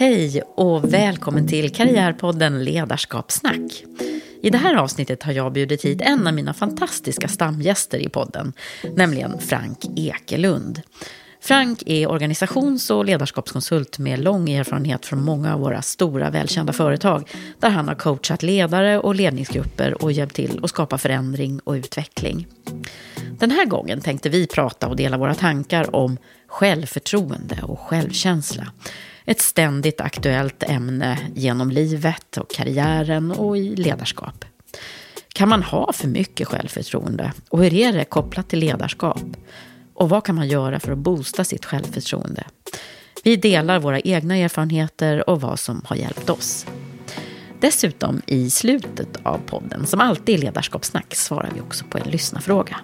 Hej och välkommen till Karriärpodden Ledarskapssnack. I det här avsnittet har jag bjudit hit en av mina fantastiska stamgäster i podden, nämligen Frank Ekelund. Frank är organisations och ledarskapskonsult med lång erfarenhet från många av våra stora välkända företag där han har coachat ledare och ledningsgrupper och hjälpt till att skapa förändring och utveckling. Den här gången tänkte vi prata och dela våra tankar om självförtroende och självkänsla. Ett ständigt aktuellt ämne genom livet och karriären och i ledarskap. Kan man ha för mycket självförtroende? Och hur är det kopplat till ledarskap? Och vad kan man göra för att boosta sitt självförtroende? Vi delar våra egna erfarenheter och vad som har hjälpt oss. Dessutom i slutet av podden, som alltid i Ledarskapssnack, svarar vi också på en lyssnarfråga.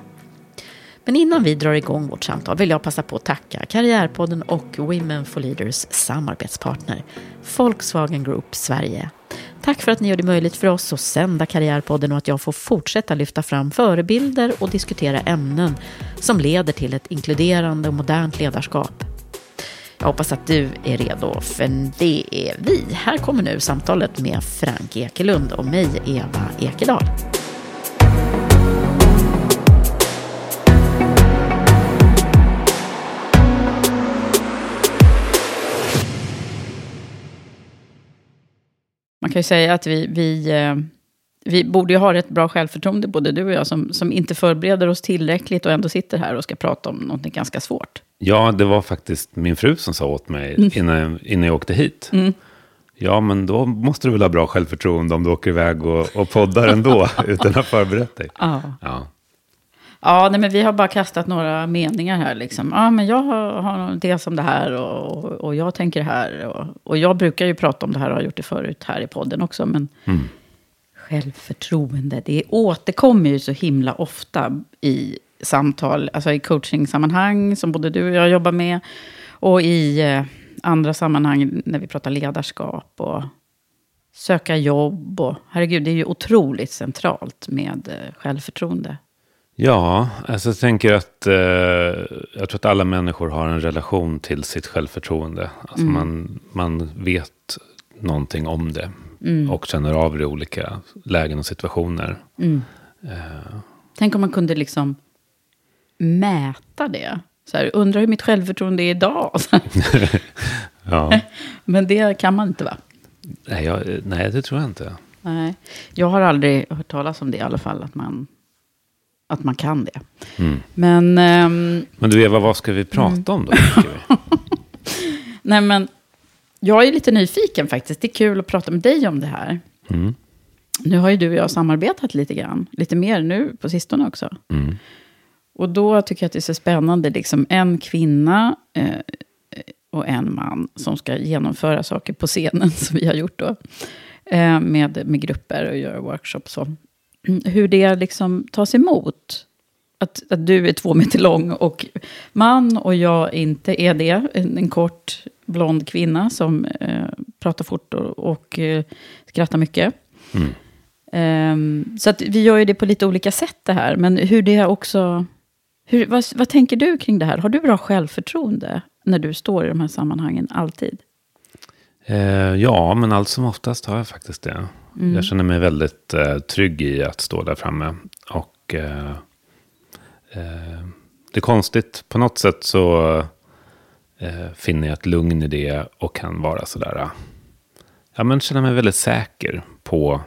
Men innan vi drar igång vårt samtal vill jag passa på att tacka Karriärpodden och Women for Leaders samarbetspartner Volkswagen Group Sverige. Tack för att ni gör det möjligt för oss att sända Karriärpodden och att jag får fortsätta lyfta fram förebilder och diskutera ämnen som leder till ett inkluderande och modernt ledarskap. Jag hoppas att du är redo, för det är vi. Här kommer nu samtalet med Frank Ekelund och mig, Eva Ekedal. Man kan ju säga att vi, vi, eh, vi borde ju ha ett bra självförtroende, både du och jag, som, som inte förbereder oss tillräckligt och ändå sitter här och ska prata om någonting ganska svårt. Ja, det var faktiskt min fru som sa åt mig Mm. innan, innan jag åkte hit. Ja, men då måste du väl ha bra självförtroende om du åker iväg och, och poddar ändå, utan att ha förberett dig. Ja. Ja. Ja, nej, men vi har bara kastat några meningar här. Liksom. Ja, men jag har, har en tes om det här och, och, jag tänker det här. Och, och jag brukar ju prata om det här och har gjort det förut här i podden också. Men självförtroende, det återkommer ju så himla ofta i samtal, alltså i coachingsammanhang som både du och jag jobbar med. Och i eh, andra sammanhang när vi pratar ledarskap och söka jobb. Och, herregud, det är ju otroligt centralt med eh, självförtroende. Ja, alltså jag tänker att eh, jag tror att alla människor har en relation till sitt självförtroende. Alltså man, man vet någonting om det och känner av det i olika lägen och situationer. Tänk om man kunde liksom mäta det. Så här, undrar hur mitt självförtroende är idag. Ja. Men det kan man inte va? nej, jag, nej, det tror jag inte. Nej. Jag har aldrig hört talas om det i alla fall. Att man, att man kan det. Men, ehm, Men du Eva, vad ska vi prata om då? nej men, jag är lite nyfiken faktiskt. Det är kul att prata med dig om det här. Mm. Nu har ju du och jag samarbetat lite grann. Lite mer nu på sistone också. Mm. Och då tycker jag att det är så spännande. Liksom en kvinna eh, och en man som ska genomföra saker på scenen, som vi har gjort då. Eh, med, med grupper och göra workshops. Och, hur det liksom tas emot att, att du är två meter lång och man och jag inte är det. En, en kort blond kvinna som eh, pratar fort och, och eh, skrattar mycket. Mm. Ehm, så att vi gör ju det på lite olika sätt det här. Men hur det också... Hur, vad, vad tänker du kring det här? Har du bra självförtroende när du står i de här sammanhangen, alltid? Eh, ja, men allt som oftast har jag faktiskt det. Mm. Jag känner mig väldigt eh, trygg i att stå där framme. Och eh, eh, det är konstigt, på något sätt så eh, finner jag ett lugn i det och kan vara sådär. eh, Ja, men känna mig väldigt säker på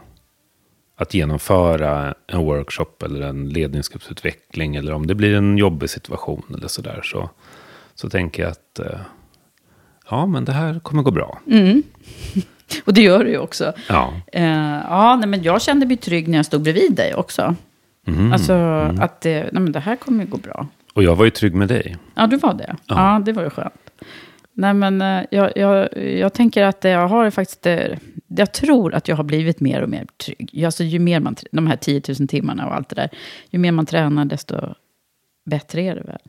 att genomföra en workshop eller en ledningsgruppsutveckling. Eller om det blir en jobbig situation eller sådär. Så, så tänker jag att eh, ja, men det här kommer gå bra. Mm. Och det gör du ju också. Ja. Eh, ja, nej, men jag kände mig trygg när jag stod bredvid dig också. Mhm. Alltså att det, nej, men det här kommer ju gå bra. Och jag var ju trygg med dig. Ja, du var det. Ja, det var ju skönt. Nej, men eh, jag, jag, jag tänker att jag har faktiskt... eh, Jag tror att jag har blivit mer och mer trygg. Alltså, ju mer man, de här 10 000 timmarna och allt det där. Ju mer man tränar, desto bättre är det väl.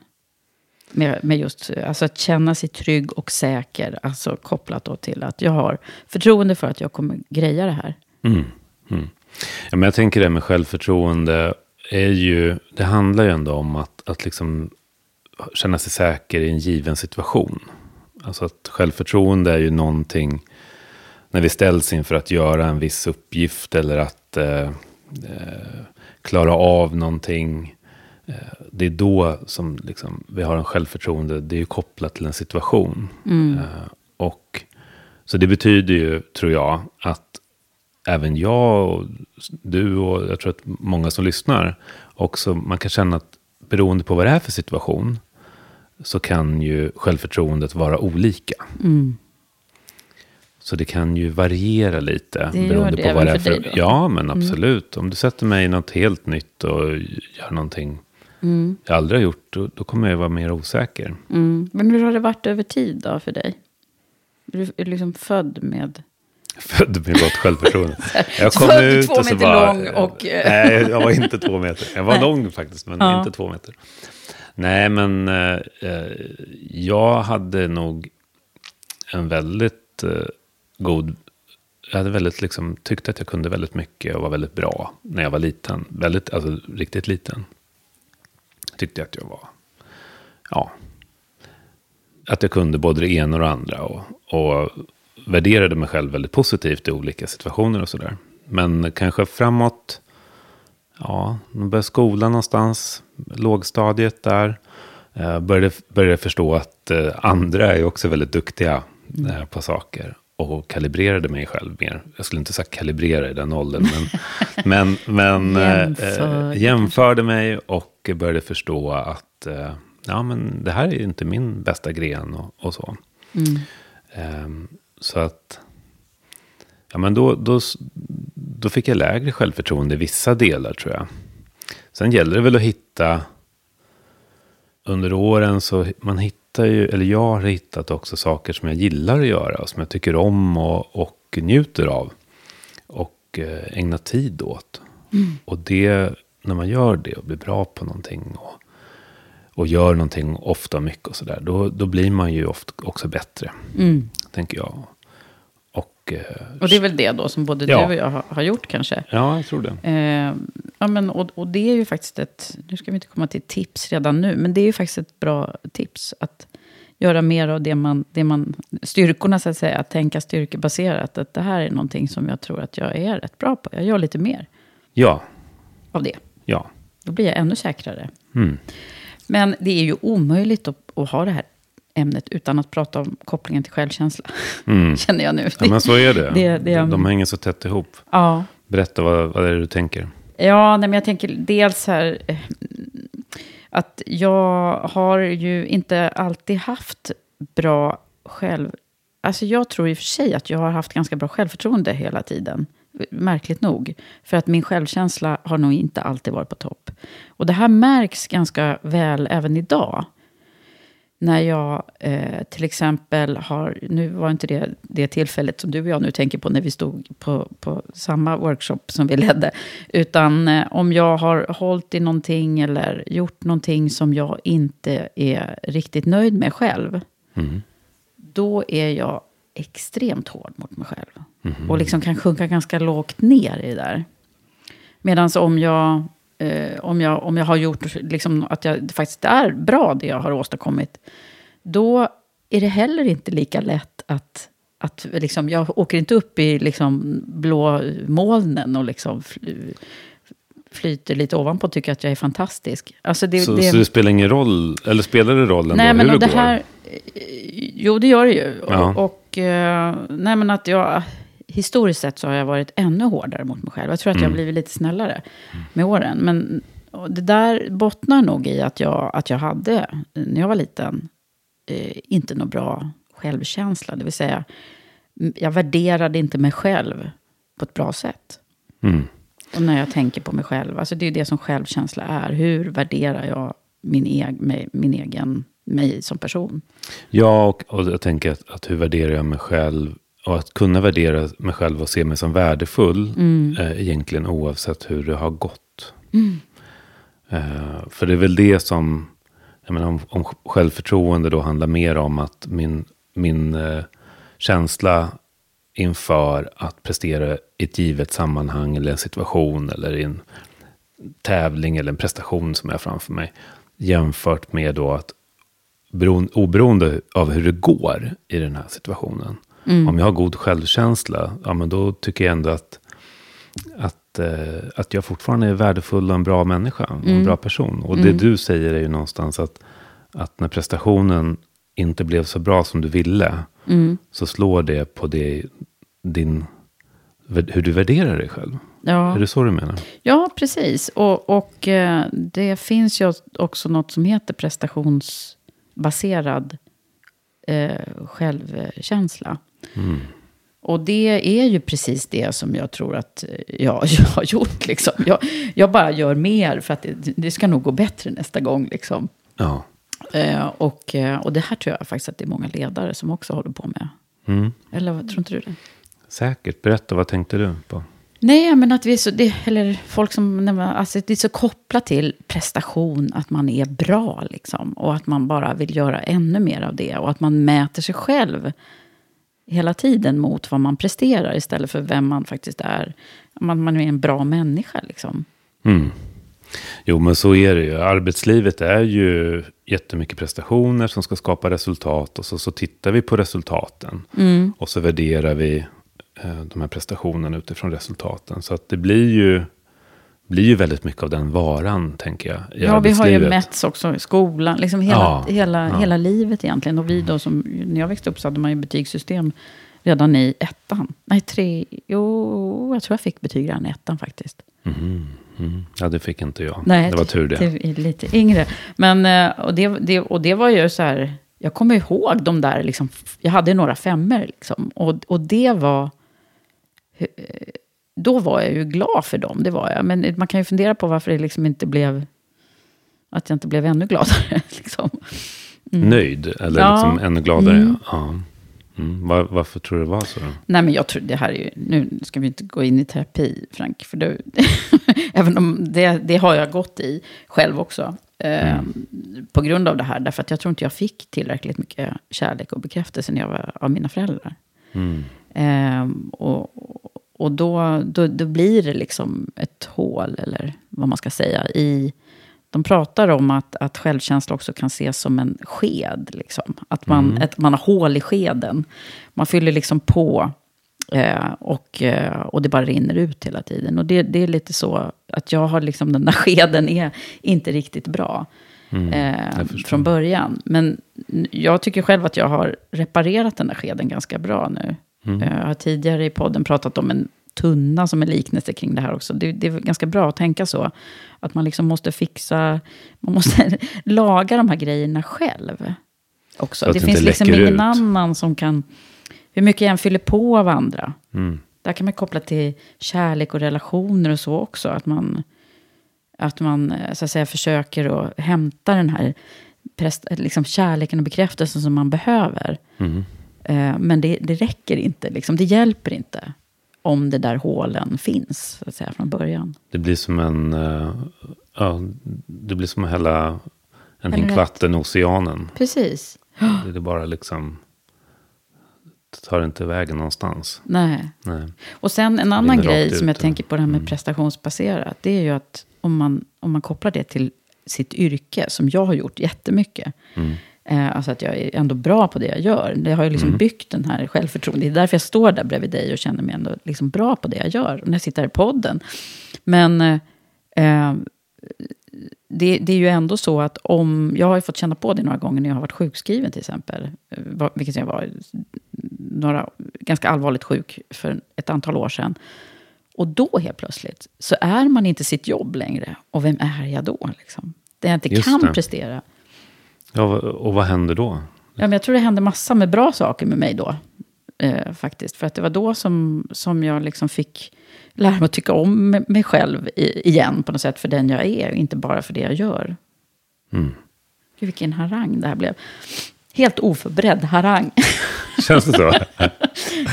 Med, med just alltså att känna sig trygg och säker. Alltså kopplat då till att jag har förtroende för att jag kommer greja det här. Mm. Mm. Ja, men jag tänker det med självförtroende. Är ju, det handlar ju ändå om att, att liksom känna sig säker i en given situation. Alltså att självförtroende är ju någonting när vi ställs inför att göra en viss uppgift eller att eh, eh, klara av någonting. Eh, det är då som liksom, vi har en självförtroende. Det är ju kopplat till en situation. Eh, och, så det betyder ju, tror jag, att även jag och du och jag tror att många som lyssnar också, man kan känna att beroende på vad det är för situation så kan ju självförtroendet vara olika. Så det kan ju variera lite. Det beroende det på vad det är för för... Ja, men absolut. Om du sätter mig i något helt nytt och gör någonting jag aldrig har gjort, då, då kommer jag vara mer osäker. Mm. Men hur har det varit över tid då för dig? Du är liksom född med... Född med gott självförtroende. Jag kom Född ut två och så meter bara... lång och, eh, Nej, jag var inte två meter. Jag var Nej. lång faktiskt, men Ja. inte två meter. Nej, men eh, eh, jag hade nog en väldigt eh, god... Jag hade väldigt liksom, tyckte att jag kunde väldigt mycket och var väldigt bra när jag var liten. Väldigt, alltså riktigt liten. Tyckte att jag var... Ja. Att jag kunde både det ena och det andra. Och, och värderade mig själv väldigt positivt i olika situationer och sådär. Men kanske framåt, ja, jag började skolan någonstans, lågstadiet där. Eh, började, började förstå att eh, andra är också väldigt duktiga eh, på saker. Och kalibrerade mig själv mer. Jag skulle inte sagt kalibrera i den åldern. Men, men, men eh, Jämförde eh, jämförde mig och började förstå att eh, ja, men det här är inte min bästa gren och, och så. Ehm, så att, ja men då, då, då fick jag lägre självförtroende i vissa delar tror jag. Sen gäller det väl att hitta, under åren så man hittar ju, eller jag har hittat också saker som jag gillar att göra, som jag tycker om och, och njuter av. Och eh, ägna tid åt. Och det, när man gör det och blir bra på någonting och, och gör någonting ofta och mycket och sådär, då, då blir man ju ofta också bättre. Tänker jag. Och, eh, Och det är väl det då som både Ja. du och jag har, har gjort kanske. Ja, jag tror det. Eh, ja, men, och, och det är ju faktiskt ett, nu ska vi inte komma till tips redan nu, men det är ju faktiskt ett bra tips. Att göra mer av det man, det man styrkorna så att säga, att tänka styrkebaserat. Att det här är någonting som jag tror att jag är rätt bra på. Jag gör lite mer Ja, av det. ja. Då blir jag ännu säkrare. Mm. Men det är ju omöjligt att, att ha det här ämnet utan att prata om kopplingen till självkänsla. Känner jag nu. Mm. ja men så är det. Det- det- de, de hänger så tätt ihop. Ja, Berätta vad, vad är det du tänker. Ja, nej, men jag tänker dels här eh, att jag har ju inte alltid haft bra själv... Alltså jag tror i och för sig att jag har haft ganska bra självförtroende hela tiden. Märkligt nog. För att min självkänsla har nog inte alltid varit på topp. Och det här märks ganska väl även idag när jag eh, till exempel har, nu var inte det det tillfället som du och jag nu tänker på när vi stod på, på samma workshop som vi ledde. Utan eh, om jag har hållit i någonting eller gjort någonting som jag inte är riktigt nöjd med själv. Då är jag extremt hård mot mig själv. Och liksom kan sjunka ganska lågt ner i det där. Medan om jag, eh, om, jag, om jag har gjort liksom, att jag det faktiskt är bra det jag har åstadkommit. Då är det heller inte lika lätt att, att liksom, jag åker inte upp i liksom, blå molnen och liksom fly, flyter lite ovanpå och tycker att jag är fantastisk. Alltså det, Så, det, så det spelar ingen roll, eller spelar det roll ändå Nej, men hur det det går? här... Jo, det gör det ju. Ja. Och, och eh, nej, men att jag... Historiskt sett så har jag varit ännu hårdare mot mig själv. Jag tror att jag har blivit lite snällare med åren. Men det där bottnar nog i att jag, att jag hade, när jag var liten, eh, inte någon bra självkänsla. Det vill säga, jag värderade inte mig själv på ett bra sätt. Mm. Och när jag tänker på mig själv, alltså det är det som självkänsla är. Hur värderar jag min, eg, min egen, mig som person? Ja, och, och jag tänker att, att hur värderar jag mig själv? Och att kunna värdera mig själv och se mig som värdefull. Eh, egentligen oavsett hur det har gått. Eh, för det är väl det som, jag menar, om, om självförtroende då handlar mer om att min, min eh, känsla inför att prestera i ett givet sammanhang eller en situation eller i en tävling eller en prestation som jag har framför mig. Jämfört med då att beroende, oberoende av hur det går i den här situationen. Om jag har god självkänsla, ja men då tycker jag ändå att, att, eh, att jag fortfarande är värdefull och en bra människa. Och en bra person. Och det du säger är ju någonstans att, att när prestationen inte blev så bra som du ville. Så slår det på det, din, hur du värderar dig själv. Ja. Är det så du menar? Ja, precis. Och, och eh, det finns ju också något som heter prestationsbaserad eh, självkänsla. Och det är ju precis det som jag tror att jag, jag har gjort. Liksom. Jag, jag bara gör mer för att det, det ska nog gå bättre nästa gång. Liksom. Ja. Eh, och, eh, och det här tror jag faktiskt att det är många ledare som också håller på med. Mm. Eller vad, tror inte du det? Säkert. Berätta, vad tänkte du på? Nej, men att vi är så, det, eller folk som, alltså det är så kopplat till prestation, att man är bra liksom. Och att man bara vill göra ännu mer av det. Och att man mäter sig själv hela tiden mot vad man presterar istället för vem man faktiskt är. Man, man är en bra människa liksom. Mm. Jo, men så är det ju. Arbetslivet är ju jättemycket prestationer som ska skapa resultat. Och så, så tittar vi på resultaten. Och så värderar vi eh, de här prestationerna utifrån resultaten. Så att det blir ju, blir ju väldigt mycket av den varan, tänker jag, i Ja, vi har ju mätts också i skolan, liksom hela, Ja, hela, ja. hela livet egentligen. Och vi då som, när jag växte upp så hade man ju betygssystem redan i ettan. Nej, tre, jo, jag tror jag fick betyg redan i ettan faktiskt. Mm. Ja, det fick inte jag. Nej, det var tur det. Är lite yngre. Men, eh, och, det, det, och det var ju så här, jag kommer ihåg de där, liksom, jag hade några femmer liksom. Och, och det var, eh, då var jag ju glad för dem, det var jag. Men man kan ju fundera på varför det liksom inte blev, att jag inte blev ännu gladare. Liksom. Nöjd, eller Ja. liksom ännu gladare. Mm. Ja. Mm. Var, varför tror du det var så? Då? Nej, men jag tror det här är ju, nu ska vi inte gå in i terapi, Frank, för det, även om det, det har jag gått i själv också. Eh, På grund av det här, därför att jag tror inte jag fick tillräckligt mycket kärlek och bekräftelse när jag var av mina föräldrar. Eh, och och då, då, då blir det liksom ett hål, eller vad man ska säga, i... De pratar om att, att självkänsla också kan ses som en sked. Liksom. Att, man, att man har hål i skeden. Man fyller liksom på eh, och, eh, och det bara rinner ut hela tiden. Och det, det är lite så att jag har liksom, den där skeden är inte riktigt bra. eh, från början. Men jag tycker själv att jag har reparerat den där skeden ganska bra nu. Eh, Jag har tidigare i podden pratat om en tunna som en liknelse kring det här också. Det, det är ganska bra att tänka så. Att man liksom måste fixa, man måste laga de här grejerna själv. Också. Det det finns liksom ingen ut. annan som kan, hur mycket jag än fyller på av andra. Mm. Där kan man koppla till kärlek och relationer och så också. Att man, att man eh, så att säga, försöker att hämta den här liksom kärleken och bekräftelsen som man behöver. Mm. Eh, men det, det räcker inte, liksom. det hjälper inte. Om det där hålen finns, så att säga, från början. Det blir som en... eh, ja, det blir som hälla en Eller hink rätt. vatten i oceanen. Precis. Det är bara liksom... Tar inte vägen någonstans. Nej. Nej. Och sen en annan grej som jag ja. tänker på det här med Mm. prestationsbaserat. Det är ju att om man, om man kopplar det till sitt yrke, som jag har gjort jättemycket. Mm. Eh, alltså att jag är ändå bra på det jag gör. Det har ju liksom Mm. byggt den här självförtroendet. Det är därför jag står där bredvid dig och känner mig ändå liksom bra på det jag gör. När jag sitter här i podden. Men eh, eh, det, det är ju ändå så att om... Jag har ju fått känna på det några gånger när jag har varit sjukskriven till exempel. Eh, Vilket jag var några, ganska allvarligt sjuk för ett antal år sedan. Och då helt plötsligt så är man inte sitt jobb längre. Och vem är jag då? Liksom? Det jag inte Just kan det. prestera. Ja, och vad händer då? Ja, men jag tror det hände massa med bra saker med mig då. Eh, faktiskt. För att det var då som, som jag liksom fick lära mig att tycka om mig- själv i, igen på något sätt. För den jag är, inte bara för det jag gör. Mm. Gud, vilken harang det här blev. Helt oförberedd harang. Känns det så?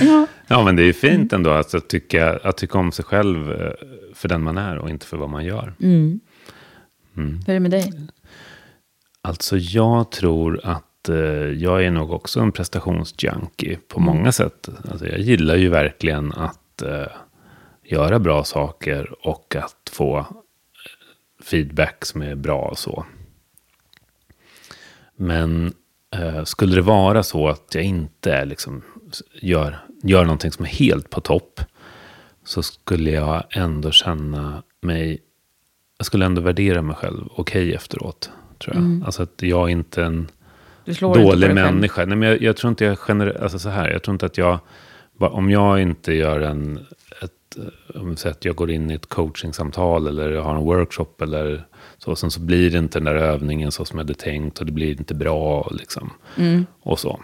ja, Ja, men det är ju fint ändå att, att, tycka, att tycka om sig själv eh, för den man är och inte för vad man gör. mm. Mm. Hur är det med dig? Alltså jag tror att eh, jag är nog också en prestationsjunkie på Mm. många sätt. Alltså jag gillar ju verkligen att eh, göra bra saker och att få eh, feedback som är bra och så. Men eh, skulle det vara så att jag inte liksom gör, gör någonting som är helt på topp. Så skulle jag ändå känna mig, jag skulle ändå värdera mig själv okej efteråt. Tror jag. Alltså att jag inte är en inte på dålig själv. människa. Nej, men jag, jag tror inte jag generellt, alltså så här, jag tror inte att jag, om jag inte gör en, ett, eh, om säger att jag går in i ett coachingsamtal eller jag har en workshop eller så, sen så blir det inte den där övningen så som jag hade tänkt och det blir inte bra och liksom, och så.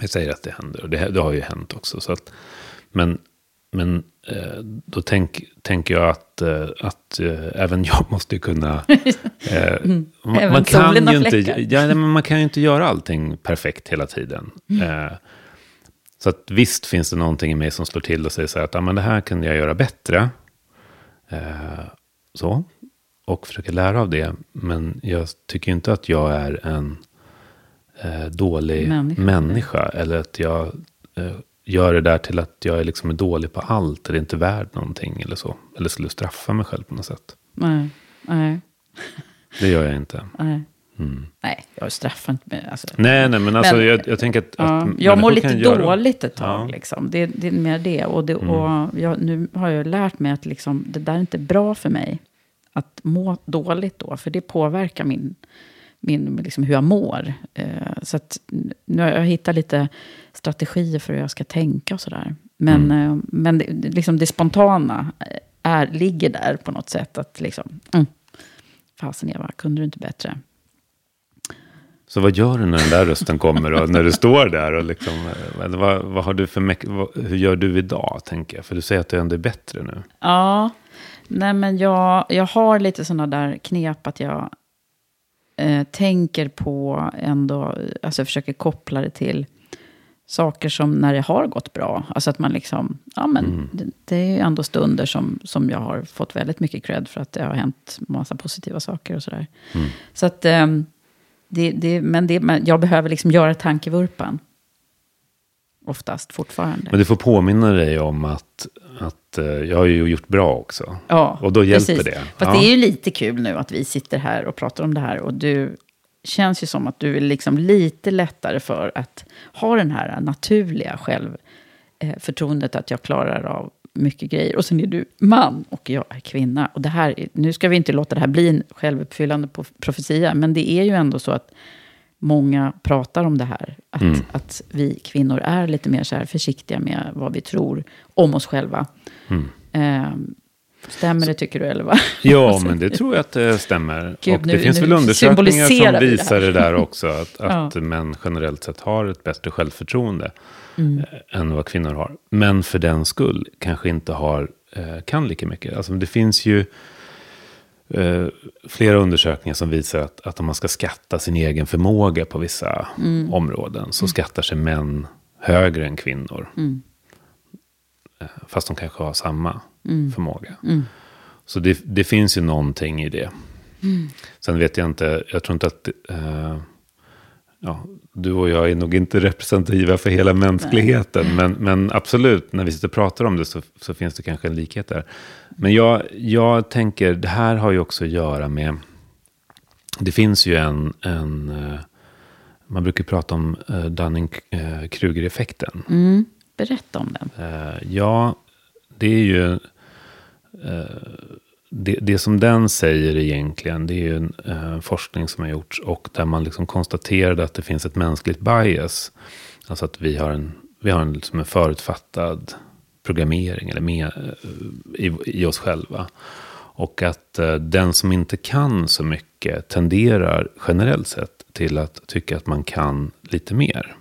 Jag säger att det händer och det, det har ju hänt också. Så att, men men eh, då tänk, tänker jag att, eh, att eh, även jag måste kunna... Eh, man, Även man, kan ju inte, ja, men man kan ju inte göra allting perfekt hela tiden. Eh, så att visst finns det någonting i mig som slår till och säger så här att ah, men det här kan jag göra bättre. Eh, så. Och försöker lära av det. Men jag tycker inte att jag är en dålig Människa. människa. Eller att jag gör det där till att jag är liksom dålig på allt. Eller inte värd någonting eller så. Eller skulle straffa mig själv på något sätt. Nej, nej, Det gör jag inte. nej. Mm. Nej, jag straffar inte mig. Alltså. Nej, nej, men alltså Men- jag, jag tänker att, Ja, att jag mår lite göra- dåligt ett tag. Ja. Mm. Liksom. Det, det är mer det. Och, det, och jag, nu har jag lärt mig att liksom, det där är inte bra för mig. Att må dåligt då. För det påverkar min, min, liksom hur jag mår. Eh, så att nu har jag hittat lite strategier för hur jag ska tänka och sådär. Men, Mm. eh, men det, liksom det spontana är, ligger där på något sätt. Att liksom, mm, fasen Eva, kunde du inte bättre? Så vad gör du när den där rösten kommer och när du står där och liksom, eh, vad, vad har du för vad, hur gör du idag, tänker jag? För du säger att du ändå är bättre nu. Ja, nej men jag, jag har lite sådana där knep att jag eh, tänker på ändå, alltså jag försöker koppla det till saker som när det har gått bra. Alltså att man liksom, ja men det, det är ju ändå stunder som, som jag har fått väldigt mycket cred för att det har hänt massa positiva saker och sådär. Så att, ehm, det, det, men, det, men jag behöver liksom göra tankevurpan. Oftast fortfarande. Men du får påminna dig om att, att eh, jag har ju gjort bra också. Ja, och då hjälper precis. det. Fast ja. det är ju lite kul nu att vi sitter här och pratar om det här. Och du känns ju som att du är liksom lite lättare för att ha den här naturliga självförtroendet att jag klarar av mycket grejer. Och sen är du man och jag är kvinna. Och det här, är- nu ska vi inte låta det här bli en självuppfyllande prof- profetia. Men det är ju ändå så att många pratar om det här. Att, Mm. att vi kvinnor är lite mer så här försiktiga med vad vi tror om oss själva. Mm. Ehm, stämmer det tycker du, eller vad? Ja, men det tror jag att det stämmer. Gud, och det nu- finns nu väl undersökningar som vi det visar här. det där också. Att, att Ja. män generellt sett har ett bättre självförtroende Mm. eh, än vad kvinnor har. Men för den skull kanske inte har, eh, kan lika mycket. Alltså det finns ju eh, flera undersökningar som visar att, att om man ska skatta sin egen förmåga på vissa områden så skattar sig män högre än kvinnor. Eh, Fast de kanske har samma förmåga. Så det, det finns ju någonting i det. Sen vet jag inte, jag tror inte att... Eh, ja, du och jag är nog inte representativa för hela mänskligheten. Men, men absolut, när vi sitter och pratar om det så, så finns det kanske en likhet där. Men jag, jag tänker, det här har ju också att göra med... Det finns ju en... en eh, man brukar prata om uh, Dunning-Kruger-effekten. Mm. Berätta om den. Eh, ja, det är ju det, det som den säger egentligen, det är ju en eh, forskning som har gjorts. Och där man liksom konstaterade att det finns ett mänskligt bias. Alltså att vi har en, vi har en, liksom en förutfattad programmering eller med, eh, i, i oss själva. Och att eh, den som inte kan så mycket tenderar generellt sett till att tycka att man kan lite mer.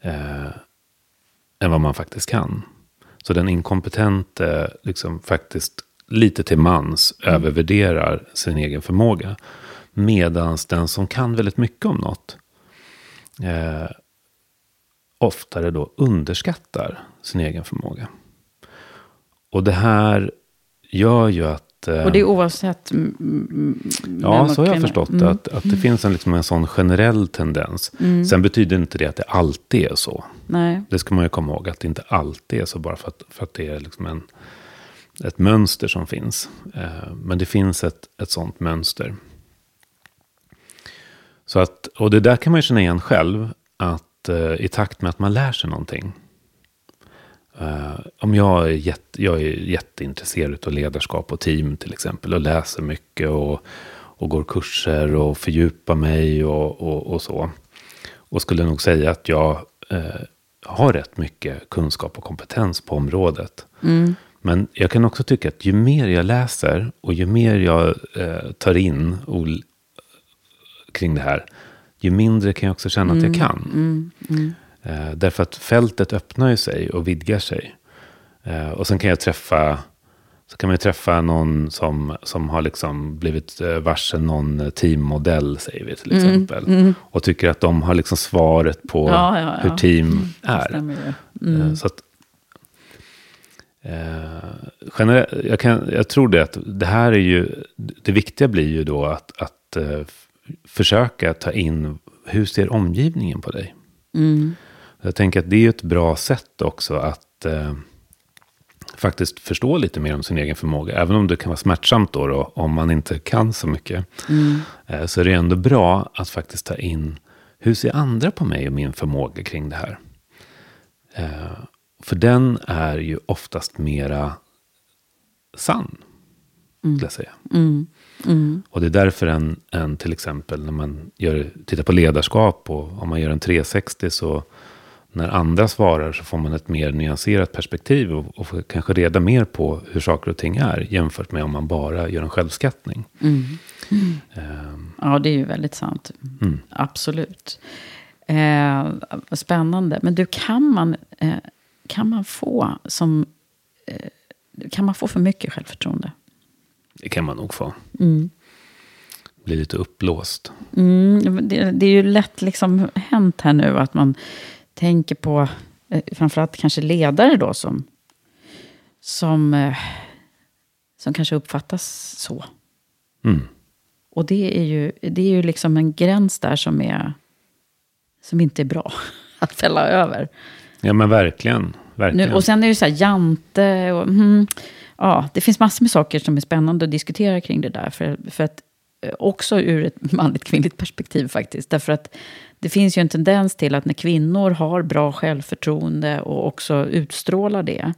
Eh, än vad man faktiskt kan. Så den inkompetente liksom faktiskt lite till mans övervärderar sin egen förmåga. Medan den som kan väldigt mycket om något eh, oftare då underskattar sin egen förmåga. Och det här gör ju att... eh, Och det är oavsett mm, mm, Ja, så har jag förstått Mm. det. Att, att det finns en, liksom en sån generell tendens. Sen betyder inte det att det alltid är så. Nej. Det ska man ju komma ihåg. Att det inte alltid är så. Bara för att, för att det är liksom en, ett mönster som finns. Eh, men det finns ett, ett sånt mönster. Så att, och det där kan man ju känna igen själv. Att eh, i takt med att man lär sig någonting. Eh, om jag är, jätte, jag är jätteintresserad av ledarskap och team till exempel. Och läser mycket och, och går kurser och fördjupar mig och, och, och så. Och skulle nog säga att jag eh, har rätt mycket kunskap och kompetens på området. Mm. Men jag kan också tycka att ju mer jag läser och ju mer jag eh, tar in ol- kring det här, ju mindre kan jag också känna att jag kan. Eh, därför att fältet öppnar ju sig och vidgar sig. Eh, och sen kan jag träffa, så kan man ju träffa någon som, som har liksom blivit eh, varse någon teammodell, säger vi till exempel. Och tycker att de har liksom svaret på Ja, ja, ja. hur team är. stämmer ju. Eh, Så att, eh, jag, kan, jag tror det att det här är ju, det viktiga blir ju då att, att eh, försöka ta in, hur ser omgivningen på dig? Jag tänker att det är ju ett bra sätt också att eh, faktiskt förstå lite mer om sin egen förmåga. Även om det kan vara smärtsamt då, då om man inte kan så mycket. Eh, så är det ändå bra att faktiskt ta in, hur ser andra på mig och min förmåga kring det här? Eh, för den är ju oftast mera sann, skulle jag säga. Och det är därför en, en till exempel när man gör, tittar på ledarskap och om man gör en 360 så när andra svarar så får man ett mer nyanserat perspektiv och, och får kanske reda mer på hur saker och ting är jämfört med om man bara gör en självskattning. Ehm, Ja, det är ju väldigt sant. Absolut. Eh, spännande. Men du, kan man, eh, kan man få som... Eh, kan man få för mycket självförtroende? det kan man nog få. Bli lite uppblåst. Mm, det, det är ju lätt liksom hänt här nu att man tänker på eh, framförallt kanske ledare då som, som, eh, som kanske uppfattas så. Mm. Och det är ju, det är ju liksom en gräns där som, är, som inte är bra att fälla över. Ja men verkligen. verkligen. Nu, och sen är det så här jante och... Mm, ja, det finns massor med saker som är spännande att diskutera kring det där. För, för att, eh, också ur ett manligt kvinnligt perspektiv faktiskt. Därför att det finns ju en tendens till att när kvinnor har bra självförtroende och också utstrålar det,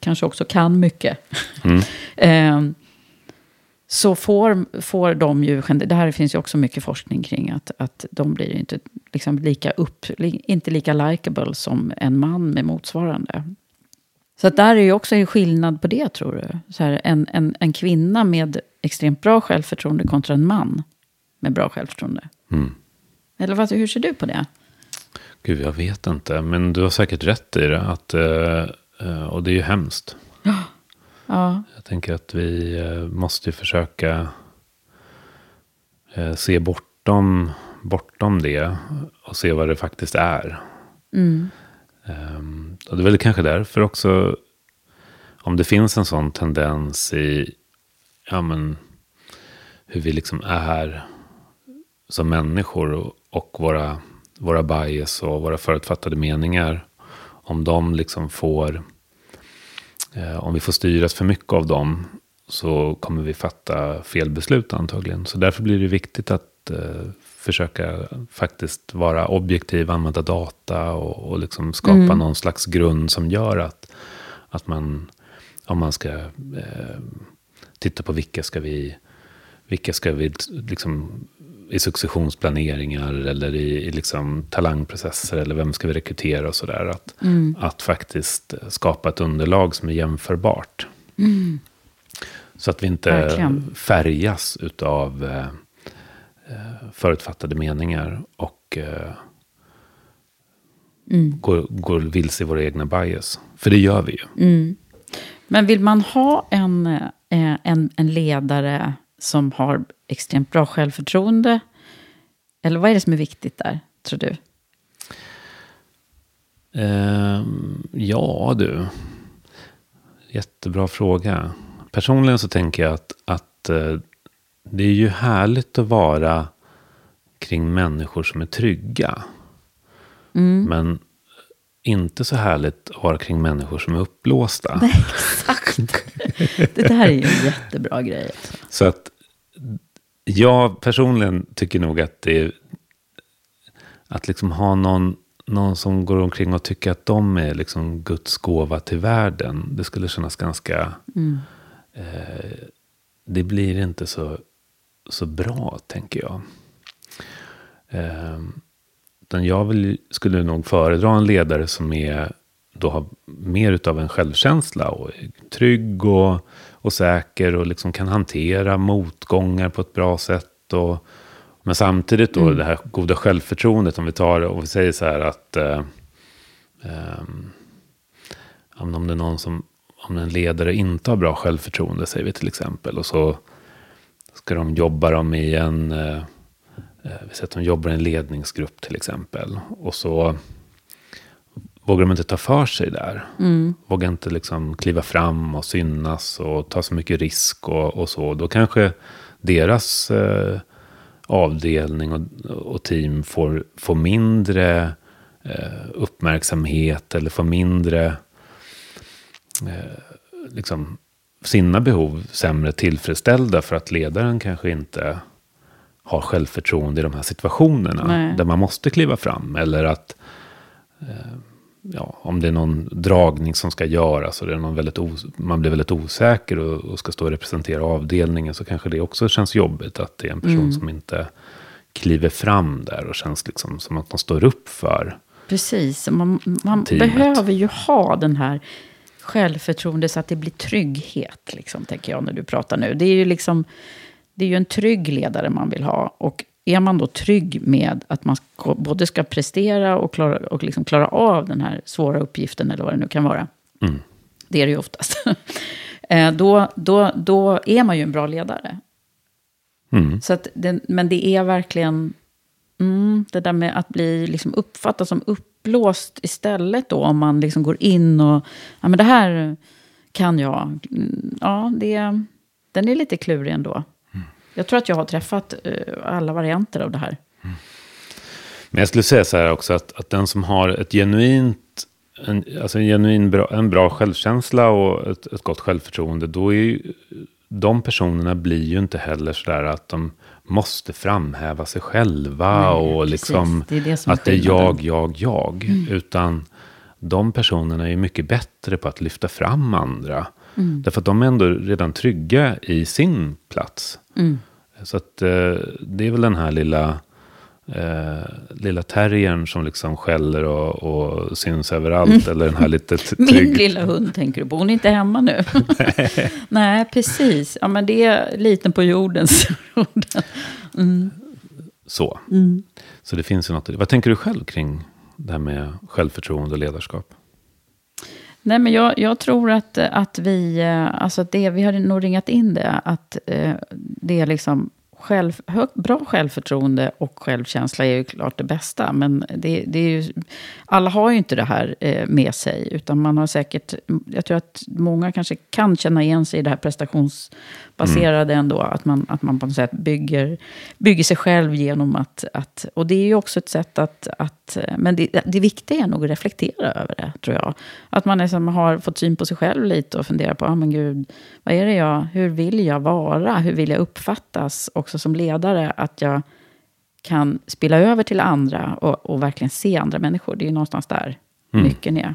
kanske också kan mycket, eh, så får, får de ju, det här finns ju också mycket forskning kring, att, att de blir ju inte liksom lika upp, inte lika likable som en man med motsvarande. Så att där är ju också en skillnad på det, tror du? Så här, en, en, en kvinna med extremt bra självförtroende kontra en man med bra självförtroende. Mm. Eller vad, hur ser du på det? Gud, jag vet inte. Men du har säkert rätt i det. Att, eh, eh, och det är ju hemskt. Ja. Jag tänker att vi eh, måste försöka eh, se bortom, bortom det och se vad det faktiskt är. Mm. Ehm, och det är väl kanske därför också, om det finns en sån tendens i ja, men, hur vi liksom är som människor och, och våra, våra bias och våra förutfattade meningar. Om de liksom får, om vi får styras för mycket av dem så kommer vi fatta fel beslut antagligen. Så därför blir det viktigt att eh, försöka faktiskt vara objektiv, använda data och, och liksom skapa Mm. någon slags grund som gör att, att man, om man ska eh, titta på vilka ska vi, vilka ska vi liksom i successionsplaneringar eller i, i liksom talangprocesser eller vem ska vi rekrytera och sådär. Att, att faktiskt skapa ett underlag som är jämförbart. Så att vi inte Verkligen. färgas utav eh, eh, förutfattade meningar och eh, går, går vilse i våra egna bias. För det gör vi ju. Men vill man ha en, eh, en, en ledare som har extremt bra självförtroende? Eller vad är det som är viktigt där, tror du? Ehm, ja du. Jättebra fråga. Personligen så tänker jag att, att eh, det är ju härligt att vara kring människor som är trygga. Men inte så härligt att vara kring människor som är uppblåsta. Exakt. Det där är ju en jättebra grej. Alltså. Så att jag personligen tycker nog att det är att liksom ha någon, någon som går omkring och tycker att de är liksom Guds gåva till världen. Det skulle kännas ganska... Eh, det blir inte så, så bra, tänker jag. Eh, utan jag vill, skulle nog föredra en ledare som är, då har mer utav en självkänsla och är trygg och, och säker och liksom kan hantera motgångar på ett bra sätt. Och, men samtidigt då det här goda självförtroendet, om vi tar och vi säger så här att eh, ehm, om det är någon som, om en ledare inte har bra självförtroende, säger vi till exempel, och så ska de jobba dem i en, eh, eh, vi säger att de jobbar i en ledningsgrupp till exempel, och så vågar de inte ta för sig där. Vågar inte liksom kliva fram och synas och ta så mycket risk och, och så. Då kanske deras eh, avdelning och, och team får, får mindre eh, uppmärksamhet eller får mindre liksom, sina behov sämre tillfredsställda för att ledaren kanske inte har självförtroende i de här situationerna. Nej. Där man måste kliva fram. Eller att eh, ja, om det är någon dragning som ska göras och det är någon väldigt man blir väldigt osäker och, och ska stå och representera avdelningen så kanske det också känns jobbigt att det är en person som inte kliver fram där och känns liksom som att de står upp för. Precis, man, man behöver ju ha den här självförtroende så att det blir trygghet, liksom, tänker jag när du pratar nu. Det är ju liksom, det är ju en trygg ledare man vill ha. Och är man då trygg med att man både ska prestera och, klara, och liksom klara av den här svåra uppgiften, eller vad det nu kan vara. Det är det ju oftast. Eh, då, då, då är man ju en bra ledare. Mm. Så att det, men det är verkligen mm, det där med att bli liksom uppfattad som uppblåst istället då. Om man liksom går in och, ja men det här kan jag. Mm, Ja, det, den är lite klurig ändå. Jag tror att jag har träffat eh, alla varianter av det här. Men jag skulle säga så här också att, att den som har ett genuint, en, alltså en genuin bra, en bra självkänsla och ett, ett gott självförtroende, då är ju, de personerna blir ju inte heller så där att de måste framhäva sig själva Nej, och liksom Det är det att det är jag, jag, jag. Utan de personerna är mycket bättre på att lyfta fram andra. Därför att de är ändå redan trygga i sin plats. Så att eh, det är väl den här lilla, eh, lilla terriern som liksom skäller och, och syns överallt. Eller den här lite t- Min trygg... lilla hund tänker du på, hon är inte hemma nu. Nej, precis. Ja, men det är liten på jorden. så orden. Så. Så det finns ju något. Vad tänker du själv kring det här med självförtroende och ledarskap? Nej, men jag, jag tror att, att vi, eh, alltså det, vi har nog ringat in det, att eh, det är liksom själv, hög, bra självförtroende och självkänsla är ju klart det bästa. Men det, det är ju, alla har ju inte det här eh, med sig. Utan man har säkert, jag tror att många kanske kan känna igen sig i det här prestations mm. ändå. Att man, att man på något sätt bygger, bygger sig själv genom att, att... Och det är ju också ett sätt att... att men det, det viktiga är nog att reflektera över det, tror jag. Att man liksom har fått syn på sig själv lite och funderar på, ah, men gud, vad är det jag, hur vill jag vara? Hur vill jag uppfattas? Också som ledare, att jag kan spilla över till andra och, och verkligen se andra människor. Det är ju någonstans där mm. nyckeln är.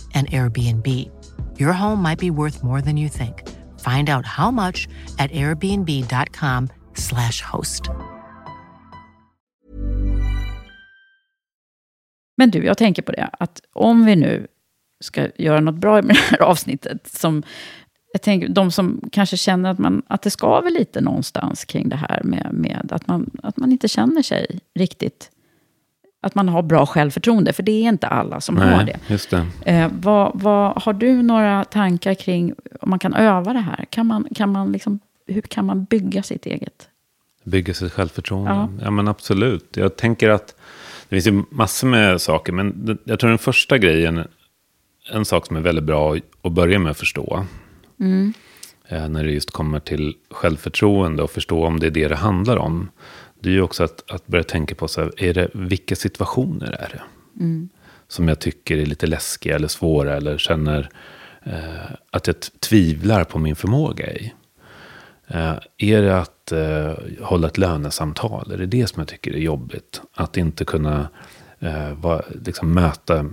and Airbnb. Your home might be worth more than you think. Find out how much at airbnb.com slash host. Men du, jag tänker på det, att om vi nu ska göra något bra med det här avsnittet, som jag tänker, de som kanske känner att, man, att det skaver lite någonstans kring det här med, med att, man, att man inte känner sig riktigt att man har bra självförtroende, för det är inte alla som Nej, har det. Just det. Eh, vad, vad, har du några tankar kring om man kan öva det här? Kan man, kan man liksom, hur kan man bygga sitt eget? Bygga sitt självförtroende? Ja. ja, men absolut. Jag tänker att det finns ju massor med saker, men jag tror den första grejen, en sak som är väldigt bra att börja med att förstå, mm. Eh, när det just kommer till självförtroende och förstå om det är det det handlar om, det är ju också att, att börja tänka på så här, är det, vilka situationer är det? Mm. Som jag tycker är lite läskiga eller svåra eller känner eh, att jag tvivlar på min förmåga i. Eh, är det att eh, hålla ett lönesamtal? Är det det som jag tycker är jobbigt? Att inte kunna eh, va, liksom möta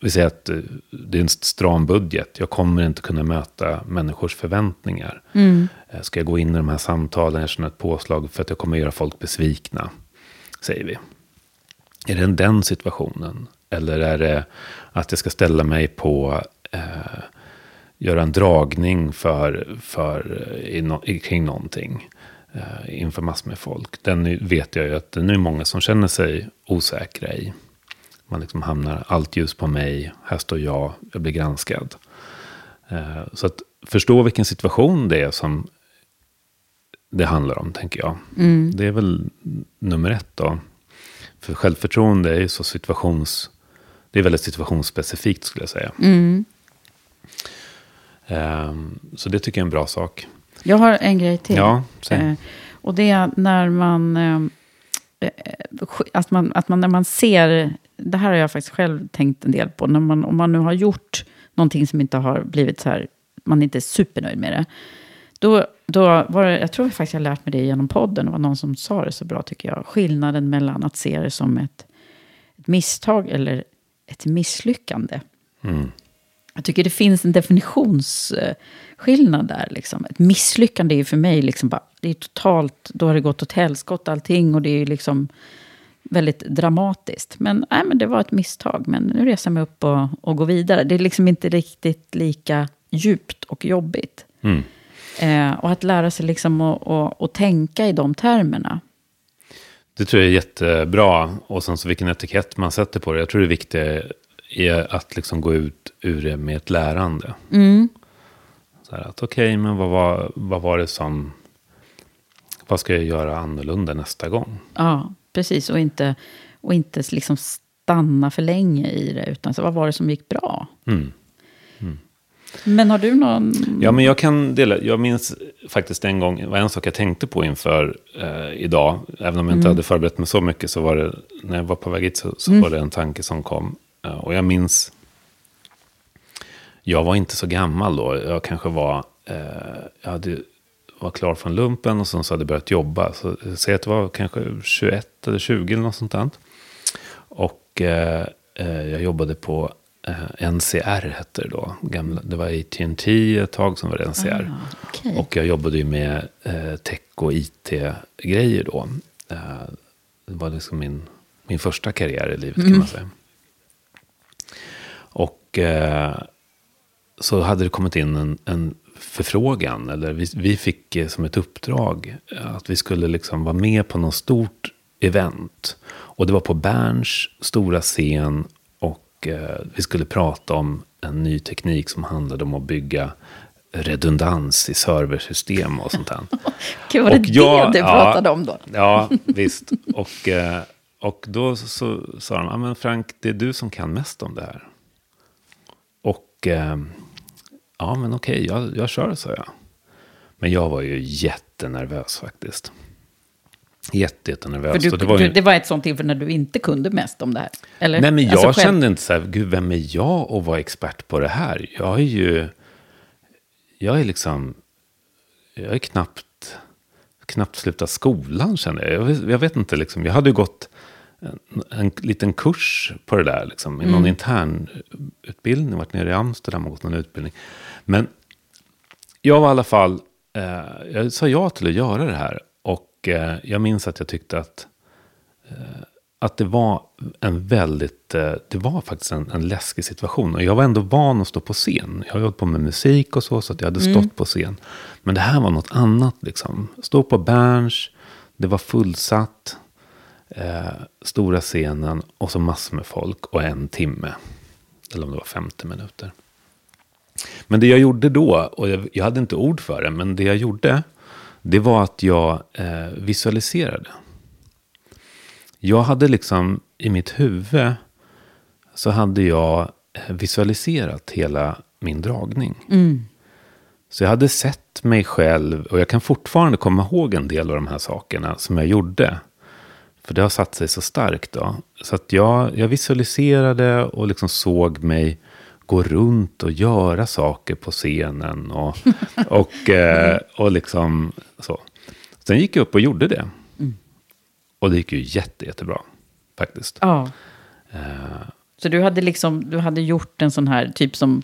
vi säger att eh, det är en stram budget. Jag kommer inte kunna möta människors förväntningar. Mm. Eh, ska jag gå in i de här samtalen, jag känner ett påslag för att jag kommer göra folk besvikna. Säger vi. Är det den situationen? Eller är det att jag ska ställa mig på, eh, göra en dragning för, för, i no, kring någonting? eh, inför massor med folk. Den vet jag ju att det är många som känner sig osäkra i. Man liksom hamnar allt ljus på mig, här står jag, jag blir granskad. Eh, så att förstå vilken situation det är som det handlar om, tänker jag. Mm. Det är väl nummer ett då. För självförtroende är ju så situations... Det är väldigt situationsspecifikt skulle jag säga. Mm. Um, så det tycker jag är en bra sak. Jag har en grej till. Ja, säg. Eh, och det är när man, eh, eh, Eh, att man, att man, när man ser, det här har jag faktiskt själv tänkt en del på, när man, om man nu har gjort någonting som inte har blivit så här, man är supernöjd med det. Då, då var det, jag tror faktiskt jag har lärt mig det genom podden, det var någon som sa det så bra tycker jag. Skillnaden mellan att se det som ett, ett misstag eller ett misslyckande. Mm. Jag tycker det finns en definitionsskillnad där. Liksom. Ett misslyckande är ju för mig liksom bara, det är totalt, då har det gått åt helskott allting och det är liksom väldigt dramatiskt. Men, nej, men det var ett misstag, men nu reser jag mig upp och, och går vidare. Det är liksom inte riktigt lika djupt och jobbigt. Mm. Eh, och att lära sig liksom att, att, att tänka i de termerna. Det tror jag är jättebra. Och sen så vilken etikett man sätter på det. Jag tror det viktiga är att liksom gå ut ur det med ett lärande. Mm. Så här att okej, okay, men vad var, vad var det som... Vad ska jag göra annorlunda nästa gång? Ja, precis. Och inte, och inte liksom stanna för länge i det. Utan så vad var det som gick bra? Mm. Men har du någon... Ja, men jag kan dela. Jag minns faktiskt en gång, var en sak jag tänkte på inför eh, idag. Även om jag inte Mm. hade förberett mig så mycket så var det, när jag var på väg hit så, så Mm. var det en tanke som kom. Eh, och jag minns, jag var inte så gammal då. Jag kanske var, eh, jag hade, var klar från lumpen och sen så hade jag börjat jobba. Så säg att det var kanske 21 eller 20 eller något sånt där. Och eh, jag jobbade på NCR hette det då. Gamla, det var AT&T ett tag som var NCR. Ah, okej. Och jag jobbade ju med eh, tech och IT-grejer då. Eh, det var liksom min, min första karriär i livet kan Mm. man säga. Och eh, så hade det kommit in en, en förfrågan. Eller vi, vi fick eh, som ett uppdrag eh, att vi skulle liksom vara med på något stort event. Och det var på Berns stora scen. Och eh, vi skulle prata om en ny teknik som handlade om att bygga redundans i serversystem och sånt där. Gud, var det Och jag- det du ja, pratade om då? Ja, visst. Och, och då så, så sa de, ja men Frank, det är du som kan mest om det här. Och eh, ja, men okej, jag, jag kör, sa jag. Men jag var ju jättenervös faktiskt. Jätte, jättenervös. För du, det var ju, det var ett sånt tillfälle när du inte kunde mest om det här? Eller? nej, men jag Alltså själv- kände inte så här, gud, vem är jag att vara expert på det här? Jag är ju, jag är liksom, jag är knappt, knappt slutat skolan känner jag. Jag jag vet inte, liksom, jag hade ju gått en, en liten kurs på det där, liksom, i någon Mm. intern utbildning, varit nere i Amsterdam och gått någon utbildning. Men jag var i alla fall, eh, jag sa ja till att göra det här. Och eh, jag minns att jag tyckte att, eh, att det var en väldigt, eh, det var faktiskt en, en läskig situation. Och jag var ändå van att stå på scen. Jag har hållit på med musik och så, så att jag hade stått Mm. på scen. Men det här var något annat liksom. Stå på Berns, det var fullsatt. Eh, stora scenen och så massor med folk och en timme. Eller om det var 50 minuter. Men det jag gjorde då, och jag, jag hade inte ord för det, men det jag gjorde, det var att jag eh, visualiserade. Jag hade liksom i mitt huvud, så hade jag eh, visualiserat hela min dragning. Mm. Så jag hade sett mig själv, och jag kan fortfarande komma ihåg en del av de här sakerna som jag gjorde. För det har satt sig så starkt då. Så att jag, jag visualiserade och liksom såg mig gå runt och göra saker på scenen. Och, och, eh, och liksom så. Sen gick jag upp och gjorde det. Och det gick ju jätte, jättebra. Faktiskt. Ja. Eh, Så du hade, liksom, du hade gjort en sån här, typ som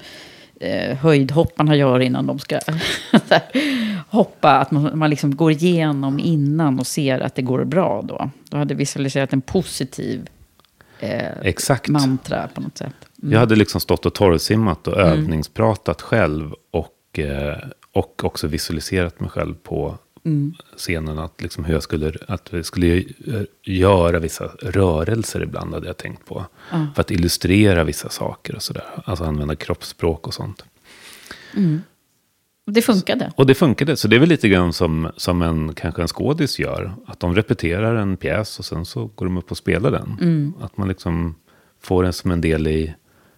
eh, höjdhopparna gör innan de ska här, hoppa. Att man, man liksom går igenom innan och ser att det går bra då. Du hade visualiserat en positiv eh, Exakt. mantra på något sätt. Mm. Jag hade liksom stått och torrsimmat och Mm. övningspratat själv. Och, eh, och också visualiserat mig själv på, scenen. Att, liksom hur jag skulle, att vi skulle gö- göra vissa rörelser ibland hade jag tänkt på. För att illustrera vissa saker och sådär. Alltså använda kroppsspråk och sånt. Det funkade. Och det funkade. Så det är väl lite grann som, som en, kanske en skådis gör. Att de repeterar en pjäs och sen så går de upp och spelar den. Att man liksom får den som en del i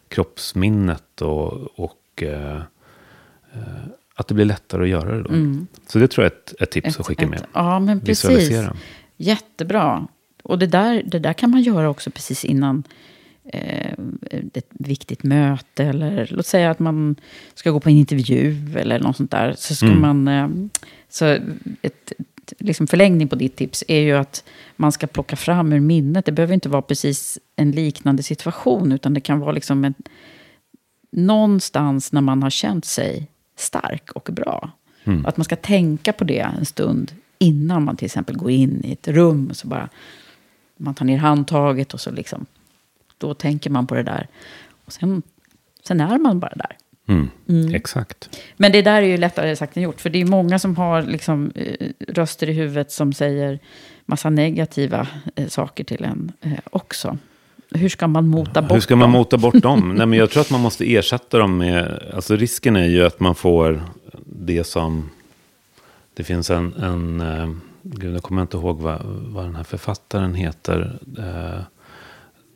kroppsminnet och, och eh, eh, att det blir lättare att göra det då. Så det tror jag är ett, ett tips att skicka med. Ja, men precis. Visualisera. Jättebra. Och det där, det där kan man göra också precis innan eh, ett viktigt möte. Eller låt säga att man ska gå på en intervju eller något sånt där. Så ska Mm. man... Eh, så ett, ett, liksom förlängning på ditt tips är ju att man ska plocka fram ur minnet. Det behöver inte vara precis en liknande situation. Utan det kan vara liksom en, någonstans när man har känt sig stark och bra. Att man ska tänka på det en stund innan man till exempel går in i ett rum. Så bara, man tar ner handtaget och så liksom, då tänker man på det där. Och sen, sen är man bara där. Mm. Exakt. Men det där är ju lättare sagt än gjort. För det är många som har liksom, eh, röster i huvudet som säger massa negativa eh, saker till en eh, också. Hur ska man mota bort Hur ska man dem? mota bort dem? Nej, men jag tror att man måste ersätta dem med... Alltså risken är ju att man får det som... Det finns en... en eh, gud, jag kommer inte ihåg vad, vad den här författaren heter. Eh,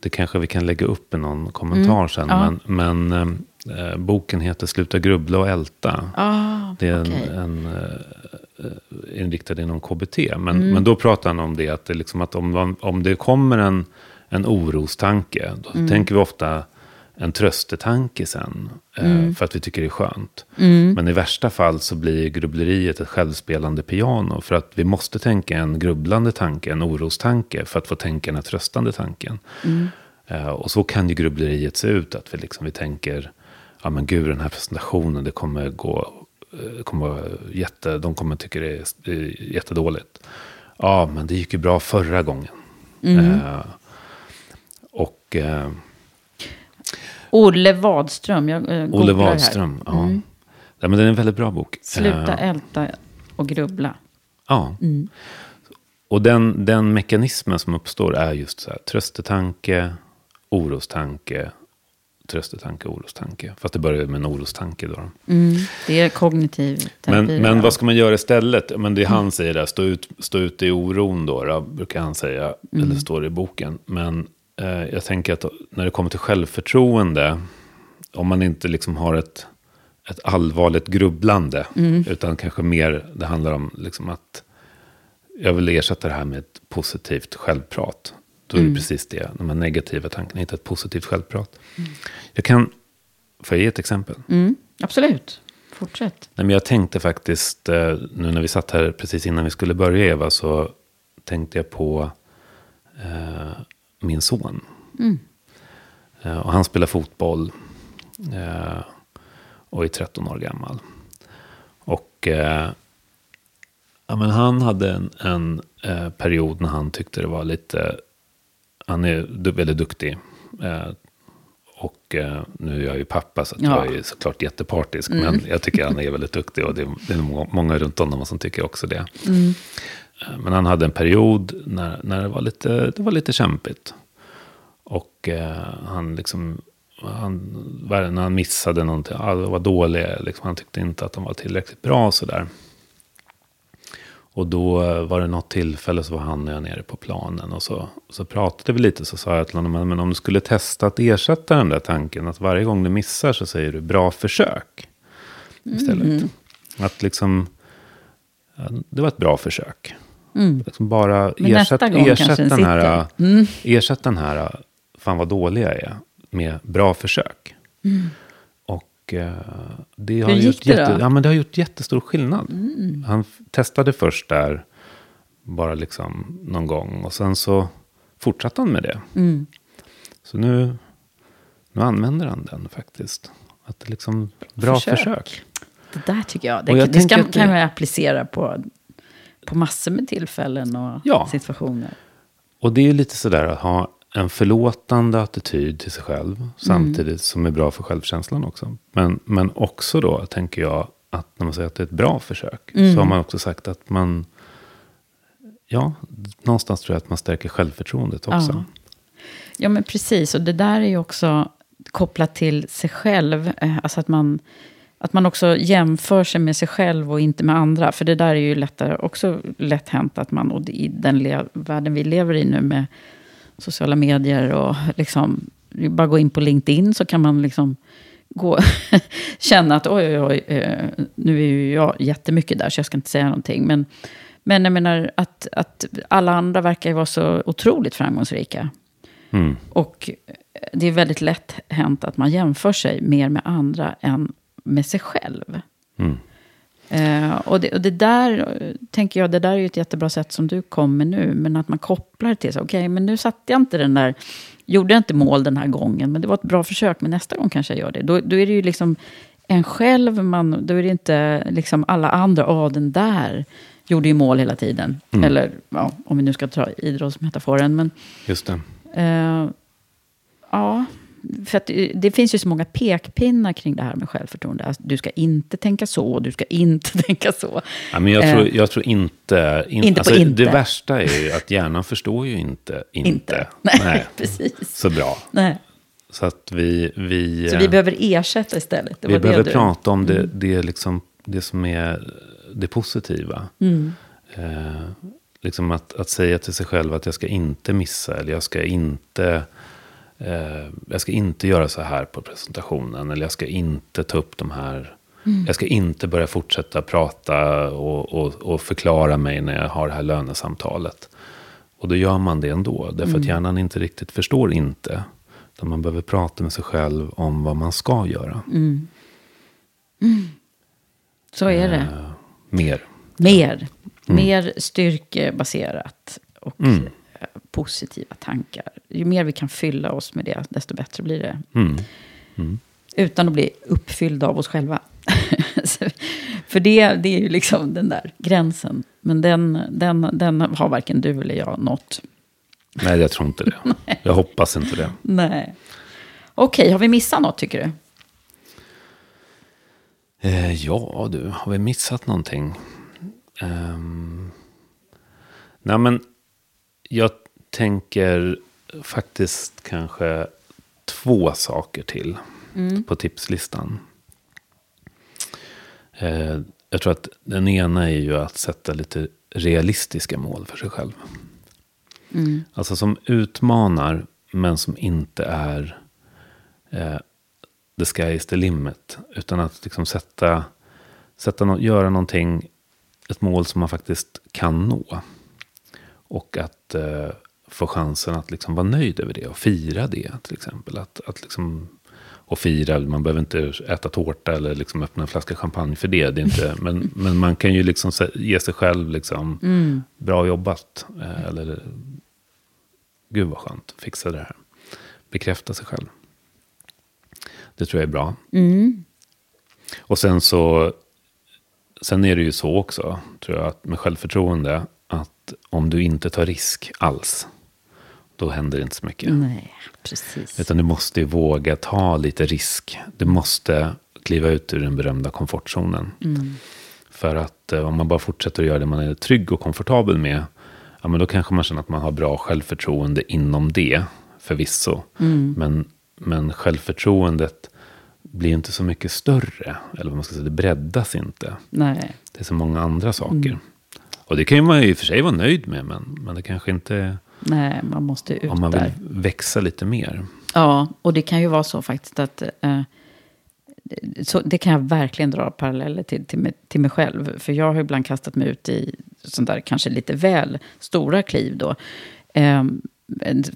det kanske vi kan lägga upp i någon kommentar sen. Mm. ja. Men, men eh, boken heter Sluta grubbla och älta. Ah, Det är en, okej. en eh, inriktad inom KBT. Men, Mm. men då pratar han om det, att, det liksom att om, om det kommer en, en orostanke, då Mm. tänker vi ofta en tröstetanke sen. eh, Mm. För att vi tycker det är skönt. Men i värsta fall så blir grubbleriet ett självspelande piano. För att vi måste tänka en grubblande tanke, en orostanke, för att få tänka den här tröstande tanken. Eh, och så kan ju grubbleriet se ut, att vi, liksom, vi tänker, ja men gud den här presentationen, det kommer gå, eh, kommer vara jätte, de kommer tycka det är, jättedåligt. Ja, men det gick ju bra förra gången. Eh, och eh, Olle Wadström. Jag, eh, Olle googlar här. Wadström, ja. ja. men det är en väldigt bra bok. Sluta Eh, älta och grubbla. Ja. Och den, den mekanismen som uppstår är just så här, tröstetanke, orostanke, tröstetanke, orostanke. Fast det börjar med en orostanke då. Mm, det är kognitiv terapi. Men, men vad ska man göra istället? Men det han säger där, stå, ut, stå ute i oron då, då brukar han säga, eller står det i boken. Men jag tänker att när det kommer till självförtroende, om man inte liksom har ett, ett allvarligt grubblande, utan kanske mer, det handlar om liksom att jag vill ersätta det här med ett positivt självprat. Då är det precis det, de här negativa tankarna, inte ett positivt självprat. Jag kan, får jag ge ett exempel? Mm, absolut. Fortsätt. Nej, men jag tänkte faktiskt, eh, nu när vi satt här precis innan vi skulle börja Eva, så tänkte jag på eh, min son. Eh, och han spelar fotboll eh, och är 13 år gammal. Och eh, ja, men han hade en, en period när han tyckte det var lite, han är väldigt duktig. Och nu är jag ju pappa så Ja. jag är såklart jättepartisk. Men jag tycker han är väldigt duktig och det, är må- många runt honom som tycker också det. Eh, Men han hade en period när, när det, var lite, det var lite kämpigt. Och eh, han liksom, han, när han missade någonting, det var dåliga, liksom, han tyckte inte att de var tillräckligt bra sådär. Och då eh, var det något tillfälle så var han och jag nere på planen. Och så, så pratade vi lite. Så sa jag till honom, men om du skulle testa att ersätta den där tanken. Att varje gång du missar så säger du bra försök. Istället. Att liksom, det var ett bra försök. Liksom bara ersätt, ersätt, den den här, sitter. ersätt den här, fan vad dålig jag är, med bra försök. Och eh, det har, Hur gjort det jätte, ja, men det har gjort jättestor skillnad. Han f- testade först där, bara liksom någon gång. Och sen så fortsatte han med det. Så nu, nu använder han den faktiskt. Att liksom, bra försök. Försök. Det där tycker jag, det, jag det ska, det- kan man applicera på, på massor med tillfällen och Ja. situationer. Och det är lite sådär att ha en förlåtande attityd till sig själv. Samtidigt som är bra för självkänslan också. Men, men också då, tänker jag, att när man säger att det är ett bra försök, Mm. så har man också sagt att man, ja, någonstans tror jag att man stärker självförtroendet också. Ja. Ja, men precis. Och det där är ju också kopplat till sig själv. Eh, Alltså att man, att man också jämför sig med sig själv och inte med andra. För det där är ju lättare, också lätt hänt att man, och i den världen vi lever i nu med sociala medier och liksom, bara gå in på LinkedIn så kan man liksom gå, känna att oj, oj, oj, eh, nu är ju jag jättemycket där så jag ska inte säga någonting. Men, men jag menar att, att alla andra verkar ju vara så otroligt framgångsrika. Mm. Och det är väldigt lätt hänt att man jämför sig mer med andra än med sig själv. Mm. Eh, och, det, och det där, eh, tänker jag, det där är ju ett jättebra sätt som du kom med nu. Men att man kopplar det till, så, okej, men nu satte jag inte den där, gjorde jag inte mål den här gången. Men det var ett bra försök, men nästa gång kanske jag gör det. Då, då är det ju liksom en själv, man, då är det inte liksom alla andra, åh den där gjorde ju mål hela tiden. Mm. Eller, ja, om vi nu ska ta idrottsmetaforen. Men, Just det. Eh, ja, för att det, det finns ju så många pekpinnar kring det här med självförtroende. Alltså, du ska inte tänka så, du ska inte tänka så. Ja, men jag, Eh, tror, jag tror inte... In, Inte alltså, inte. Det värsta är ju att hjärnan förstår ju inte inte. Inte. Nej, precis. Så bra. Nej. Så att vi... vi Så vi behöver ersätta istället. Vi behöver du- prata om det, det, liksom, det som är det positiva. Mm. Eh, liksom att, att säga till sig själv att jag ska inte missa. Eller jag ska inte, eh, jag ska inte göra så här på presentationen. Eller jag ska inte ta upp de här. Mm. Jag ska inte börja fortsätta prata och, och, och förklara mig när jag har det här lönesamtalet. Och då gör man det ändå. Därför Mm. att hjärnan inte riktigt förstår inte. Utan man behöver prata med sig själv om vad man ska göra. Mm. Mm. Så är det. Eh, mer. Mer. Mer styrkebaserat och Mm. Positiva tankar. Ju mer vi kan fylla oss med det, desto bättre blir det. Mm. Mm. Utan att bli uppfyllda av oss själva. För det, det är ju liksom den där gränsen. Men den, den, den har varken du eller jag nått. Nej, jag tror inte det. Jag hoppas inte det. Nej. Okej, har vi missat något tycker du? Eh, ja, du, har vi missat någonting? Um, nej, men jag tänker faktiskt kanske två saker till Mm. på tipslistan. Eh, jag tror att den ena är ju att sätta lite realistiska mål för sig själv. Mm. Alltså som utmanar, men som inte är eh, the sky is the limit. Utan att liksom sätta, sätta no- göra någonting, ett mål som man faktiskt kan nå. Och att eh, få chansen att liksom vara nöjd över det och fira det till exempel. Att, att liksom, och fira, man behöver inte äta tårta eller liksom öppna en flaska champagne för det. det är inte, men, men man kan ju liksom ge sig själv liksom, Mm. bra jobbat. eh, Eller gud vad skönt, fixa det här. Bekräfta sig själv. Det tror jag är bra. Mm. Och sen så, sen är det ju så också, tror jag, att med självförtroende, att om du inte tar risk alls, då händer det inte så mycket. Nej, precis. Utan du måste ju våga ta lite risk. Du måste kliva ut ur den berömda komfortzonen. Mm. För att eh, om man bara fortsätter att göra det man är trygg och komfortabel med, ja men då kanske man känner att man har bra självförtroende inom det, förvisso. Mm. Men, men självförtroendet blir inte så mycket större. Eller vad man ska säga, det breddas inte. Nej. Det är så många andra saker. Mm. Och det kan ju man i och för sig vara nöjd med, men, men det kanske inte Nej, man måste ut om man vill där. växa lite mer. Ja, och det kan ju vara så faktiskt att... Eh, så det kan jag verkligen dra paralleller till, till, mig, till mig själv. För jag har ibland kastat mig ut i sånt där kanske lite väl stora kliv då. Eh,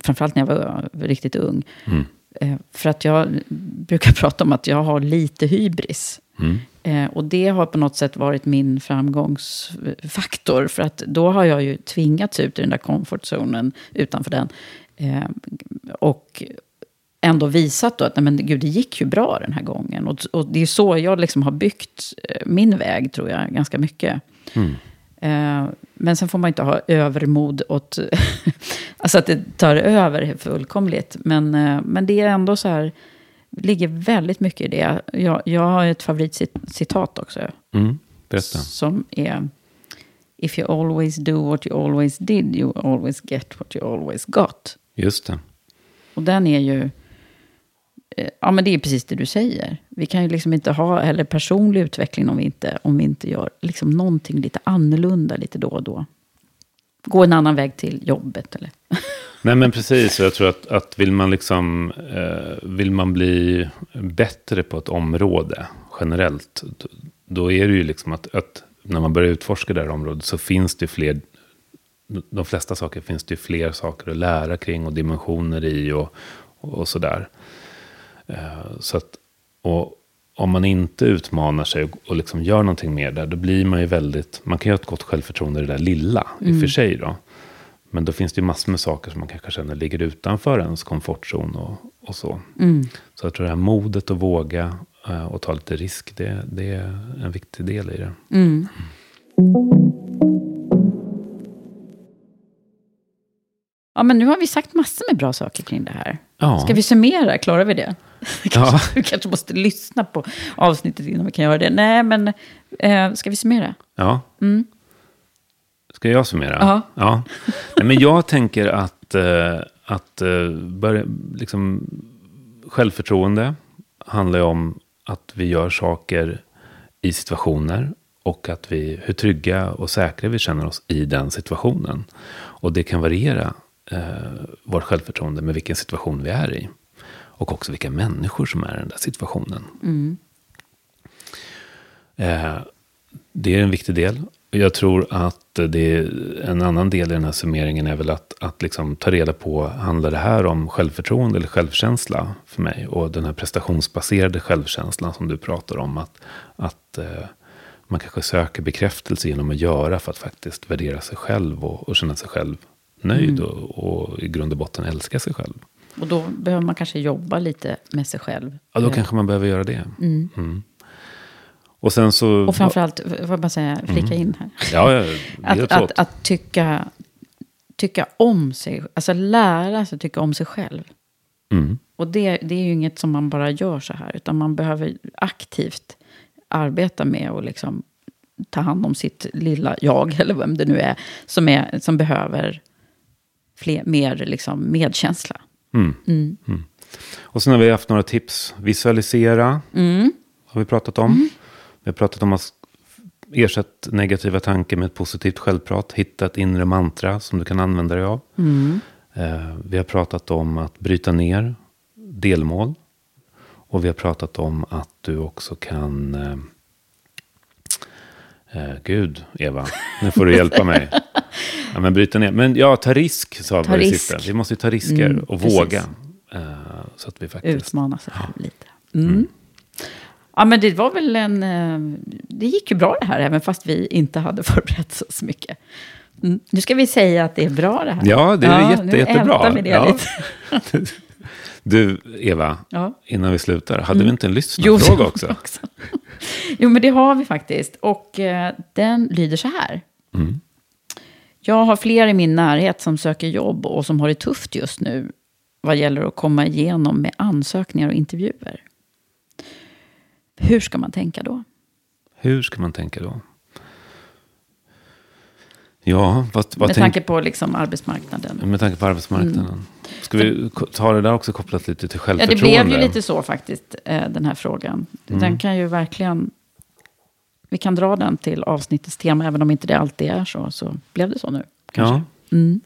framförallt när jag var riktigt ung. Mm. Eh, för att jag brukar prata om att jag har lite hybris. Mm. Eh, och det har på något sätt varit min framgångsfaktor. För att då har jag ju tvingats ut i den där comfortzonen, utanför den. Eh, och ändå visat då att nej, men, gud, det gick ju bra den här gången. Och, och det är så jag liksom har byggt eh, min väg, tror jag, ganska mycket. Mm. Eh, men sen får man inte ha övermod åt... alltså att det tar över fullkomligt. Men, eh, men det är ändå så här... ligger väldigt mycket i det. Jag, jag har ett favoritcitat också. Mm, berätta. Som är If you always do what you always did, you always get what you always got. Just det. Och den är ju... eh, Ja, men det är precis det du säger. Vi kan ju liksom inte ha heller personlig utveckling om vi inte, om vi inte gör liksom någonting lite annorlunda lite då och då. Gå en annan väg till jobbet eller... Nej men precis, jag tror att, att vill man liksom, eh, vill man bli bättre på ett område generellt, då, då är det ju liksom att, att när man börjar utforska det här området så finns det fler, de flesta saker finns det ju fler saker att lära kring och dimensioner i och, och sådär. Eh, så att, och om man inte utmanar sig och, och liksom gör någonting mer där, då blir man ju väldigt, man kan ju ha ett gott självförtroende i det där lilla, i och för sig då. Men då finns det ju massor med saker som man kanske känner ligger utanför ens komfortzon och, och så. Så jag tror det här modet att våga eh, och ta lite risk, det, det är en viktig del i det. Ja, men nu har vi sagt massor med bra saker kring det här. Ja. Ska vi summera? Klarar vi det? kanske, Ja. Vi kanske måste lyssna på avsnittet innan vi kan göra det. Nej, men eh, ska vi summera? Ja. Ska jag summera? Ja. ja. Nej, men jag tänker att, eh, att eh, börja, liksom, självförtroende handlar om att vi gör saker i situationer och att vi, hur trygga och säkra vi känner oss i den situationen. Och det kan variera eh, vårt självförtroende med vilken situation vi är i. Och också vilka människor som är i den där situationen. Eh, det är en viktig del. Jag tror att det är en annan del i den här summeringen är väl att, att liksom ta reda på, handlar det här om självförtroende eller självkänsla för mig? Och den här prestationsbaserade självkänslan som du pratar om, att, att eh, man kanske söker bekräftelse genom att göra för att faktiskt värdera sig själv och, och känna sig själv nöjd och, och i grund och botten älska sig själv. Och då behöver man kanske jobba lite med sig själv. Ja, då Eh, kanske man behöver göra det. Mm. Och sen så... Och framförallt, jag bara säga, flika in här. Ja, ja, Att, att, att tycka, tycka om sig, alltså lära sig tycka om sig själv. Mm. Och det, det är ju inget som man bara gör så här, utan man behöver aktivt arbeta med och liksom ta hand om sitt lilla jag, eller vem det nu är, som, är, som behöver fler, mer liksom medkänsla. Mm. Och sen har vi haft några tips. Visualisera Mm. har vi pratat om. Vi har pratat om att ersätta negativa tankar med ett positivt självprat. Hitta ett inre mantra som du kan använda dig av. Mm. Eh, vi har pratat om att bryta ner delmål. Och vi har pratat om att du också kan... Eh, eh, Gud, Eva, nu får du hjälpa mig. Ja, men bryta ner. Men ja, ta risk sa Ta vi risk. Vi måste ju ta risker Mm, och precis. våga. Eh, så att vi faktiskt... Utmana sig själv lite. Mm. Ja, men det var väl en... eh, Det gick ju bra det här, även fast vi inte hade förberett oss så mycket. Mm. Nu ska vi säga att det är bra det här. Ja, det är jätte, nu jättebra. vi det Ja. lite. Du, Eva, Ja. innan vi slutar, hade vi inte en lyssnarfråga också? också. jo, men det har vi faktiskt. Och eh, den lyder så här. Mm. Jag har fler i min närhet som söker jobb och som har det tufft just nu vad gäller att komma igenom med ansökningar och intervjuer. Hur ska man tänka då? Hur ska man tänka då? Ja, vad, vad med tanke på liksom arbetsmarknaden. med tanke på arbetsmarknaden. Ska vi ta det där också kopplat lite till Ja, det självförtroende? blev ju lite så faktiskt, eh, den här frågan. Mm. Den kan ju verkligen... Vi kan dra den till avsnittets tema, även om inte det alltid är så. Så blev det så nu. Kanske. Ja. Mm.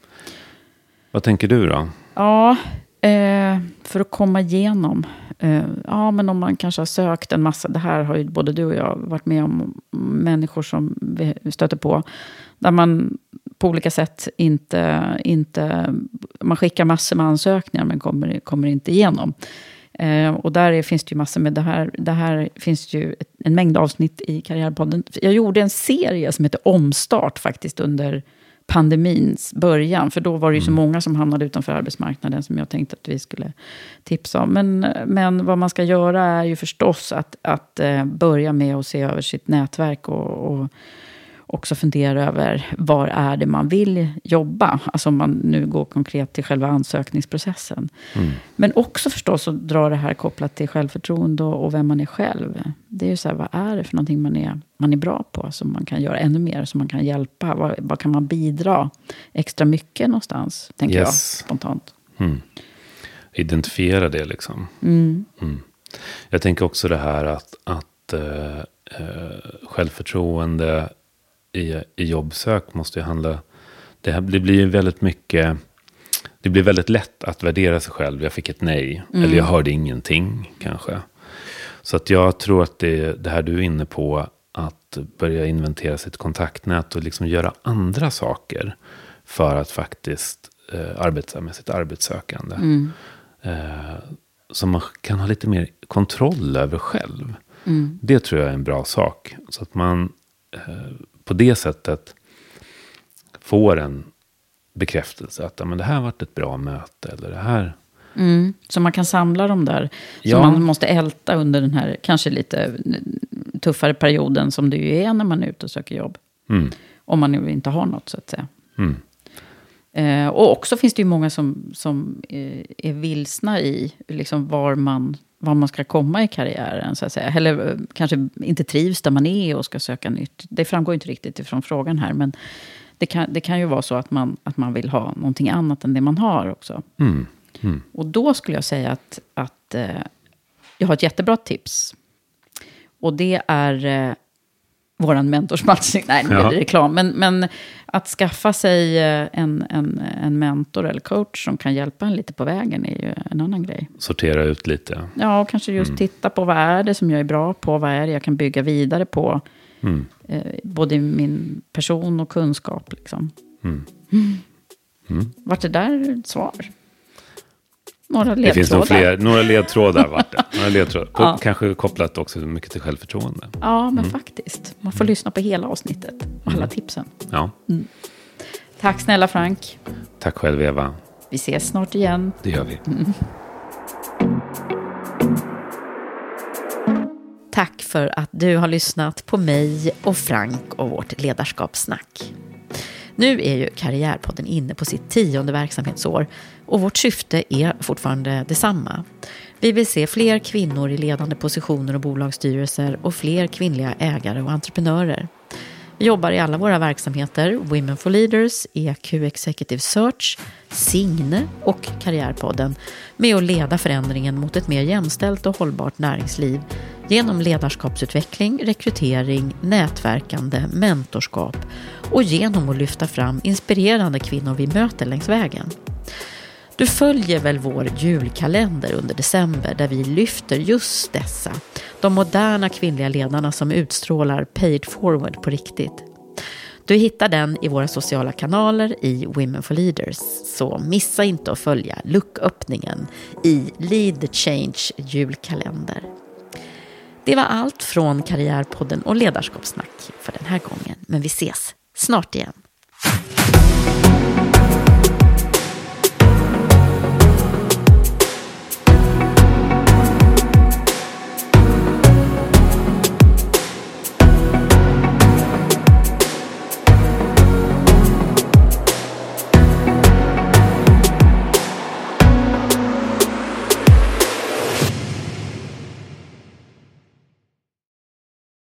Vad tänker du då? Ja, eh, för att komma igenom. Eh, ja, men om man kanske har sökt en massa. Det här har ju både du och jag varit med om. Människor som vi stöter på. Där man på olika sätt inte... inte man skickar massor med ansökningar men kommer, kommer inte igenom. Eh, och där är, finns det ju massor med det här. Det här finns ju ett, en mängd avsnitt i Karriärpodden. Jag gjorde en serie som heter Omstart faktiskt under pandemins början. För då var det ju så många som hamnade utanför arbetsmarknaden som jag tänkte att vi skulle tipsa om. Men, men vad man ska göra är ju förstås att, att eh, börja med att se över sitt nätverk och, och, också fundera över var är det man vill jobba. Alltså om man nu går konkret till själva ansökningsprocessen. Mm. Men också förstås att dra det här kopplat till självförtroende och, vem man är själv. Det är ju så här, vad är det för någonting man är, man är bra på som man kan göra ännu mer, som man kan hjälpa? Vad, vad kan man bidra extra mycket någonstans, tänker Yes. jag spontant. Mm. Identifiera det liksom. Mm. Mm. Jag tänker också det här att, att eh, eh, självförtroende i, i jobbsök måste ju handla... Det, här, det blir ju väldigt mycket... Det blir väldigt lätt att värdera sig själv. Jag fick ett nej. Mm. Eller jag hörde ingenting kanske. Så att jag tror att det, det här du är inne på. Att börja inventera sitt kontaktnät och liksom göra andra saker. För att faktiskt eh, arbeta med sitt arbetssökande. Mm. Eh, som man kan ha lite mer kontroll över själv. Mm. Det tror jag är en bra sak. Så att man eh, på det sättet får en bekräftelse att men det här varit ett bra möte. Eller det här. Mm. Så man kan samla dem där. Ja. Som man måste älta under den här kanske lite tuffare perioden som det ju är när man är ute och söker jobb. Mm, Om man nu inte har något så att säga. mm, Eh, och också finns det ju många som, som eh, är vilsna i liksom var, man, var man ska komma i karriären. Så att säga. Eller eh, kanske inte trivs där man är och ska söka nytt. Det framgår inte riktigt ifrån frågan här. Men det kan, det kan ju vara så att man, att man vill ha någonting annat än det man har också. mm, mm. Och då skulle jag säga att, att eh, jag har ett jättebra tips. Och det är eh, vår mentorsmatchning. Nej, nu blir det reklam. Men, men att skaffa sig eh, en, en, en mentor eller coach som kan hjälpa en lite på vägen är ju en annan grej. Sortera ut lite. Ja, och kanske just titta på vad är det som jag är bra på, vad är det jag kan bygga vidare på. Mm, Eh, både min person och kunskap. Liksom. mm. Vart det där svar? Några Det finns nog ledtrådar? fler, några ledtrådar. Vart ledtrådar. Ko- Ja. Kanske kopplat också mycket till självförtroende. Ja, men faktiskt. Man får lyssna på hela avsnittet och alla tipsen. Ja, Tack snälla Frank. tack själv Eva. Vi ses snart igen. Det gör vi. Tack för att du har lyssnat på mig och Frank och vårt ledarskapssnack. Nu är ju Karriärpodden inne på sitt tionde verksamhetsår och vårt syfte är fortfarande detsamma. Vi vill se fler kvinnor i ledande positioner och bolagsstyrelser och fler kvinnliga ägare och entreprenörer. Vi jobbar i alla våra verksamheter, Women for Leaders, EQ Executive Search, Signe och Karriärpodden, med att leda förändringen mot ett mer jämställt och hållbart näringsliv genom ledarskapsutveckling, rekrytering, nätverkande, mentorskap och genom att lyfta fram inspirerande kvinnor vi möter längs vägen. Du följer väl vår julkalender under december där vi lyfter just dessa, de moderna kvinnliga ledarna som utstrålar paid forward på riktigt. Du hittar den i våra sociala kanaler i Women for Leaders, så missa inte att följa lucköppningen i Lead the Change julkalender. Det var allt från Karriärpodden och Ledarskapssnack för den här gången, men vi ses snart igen.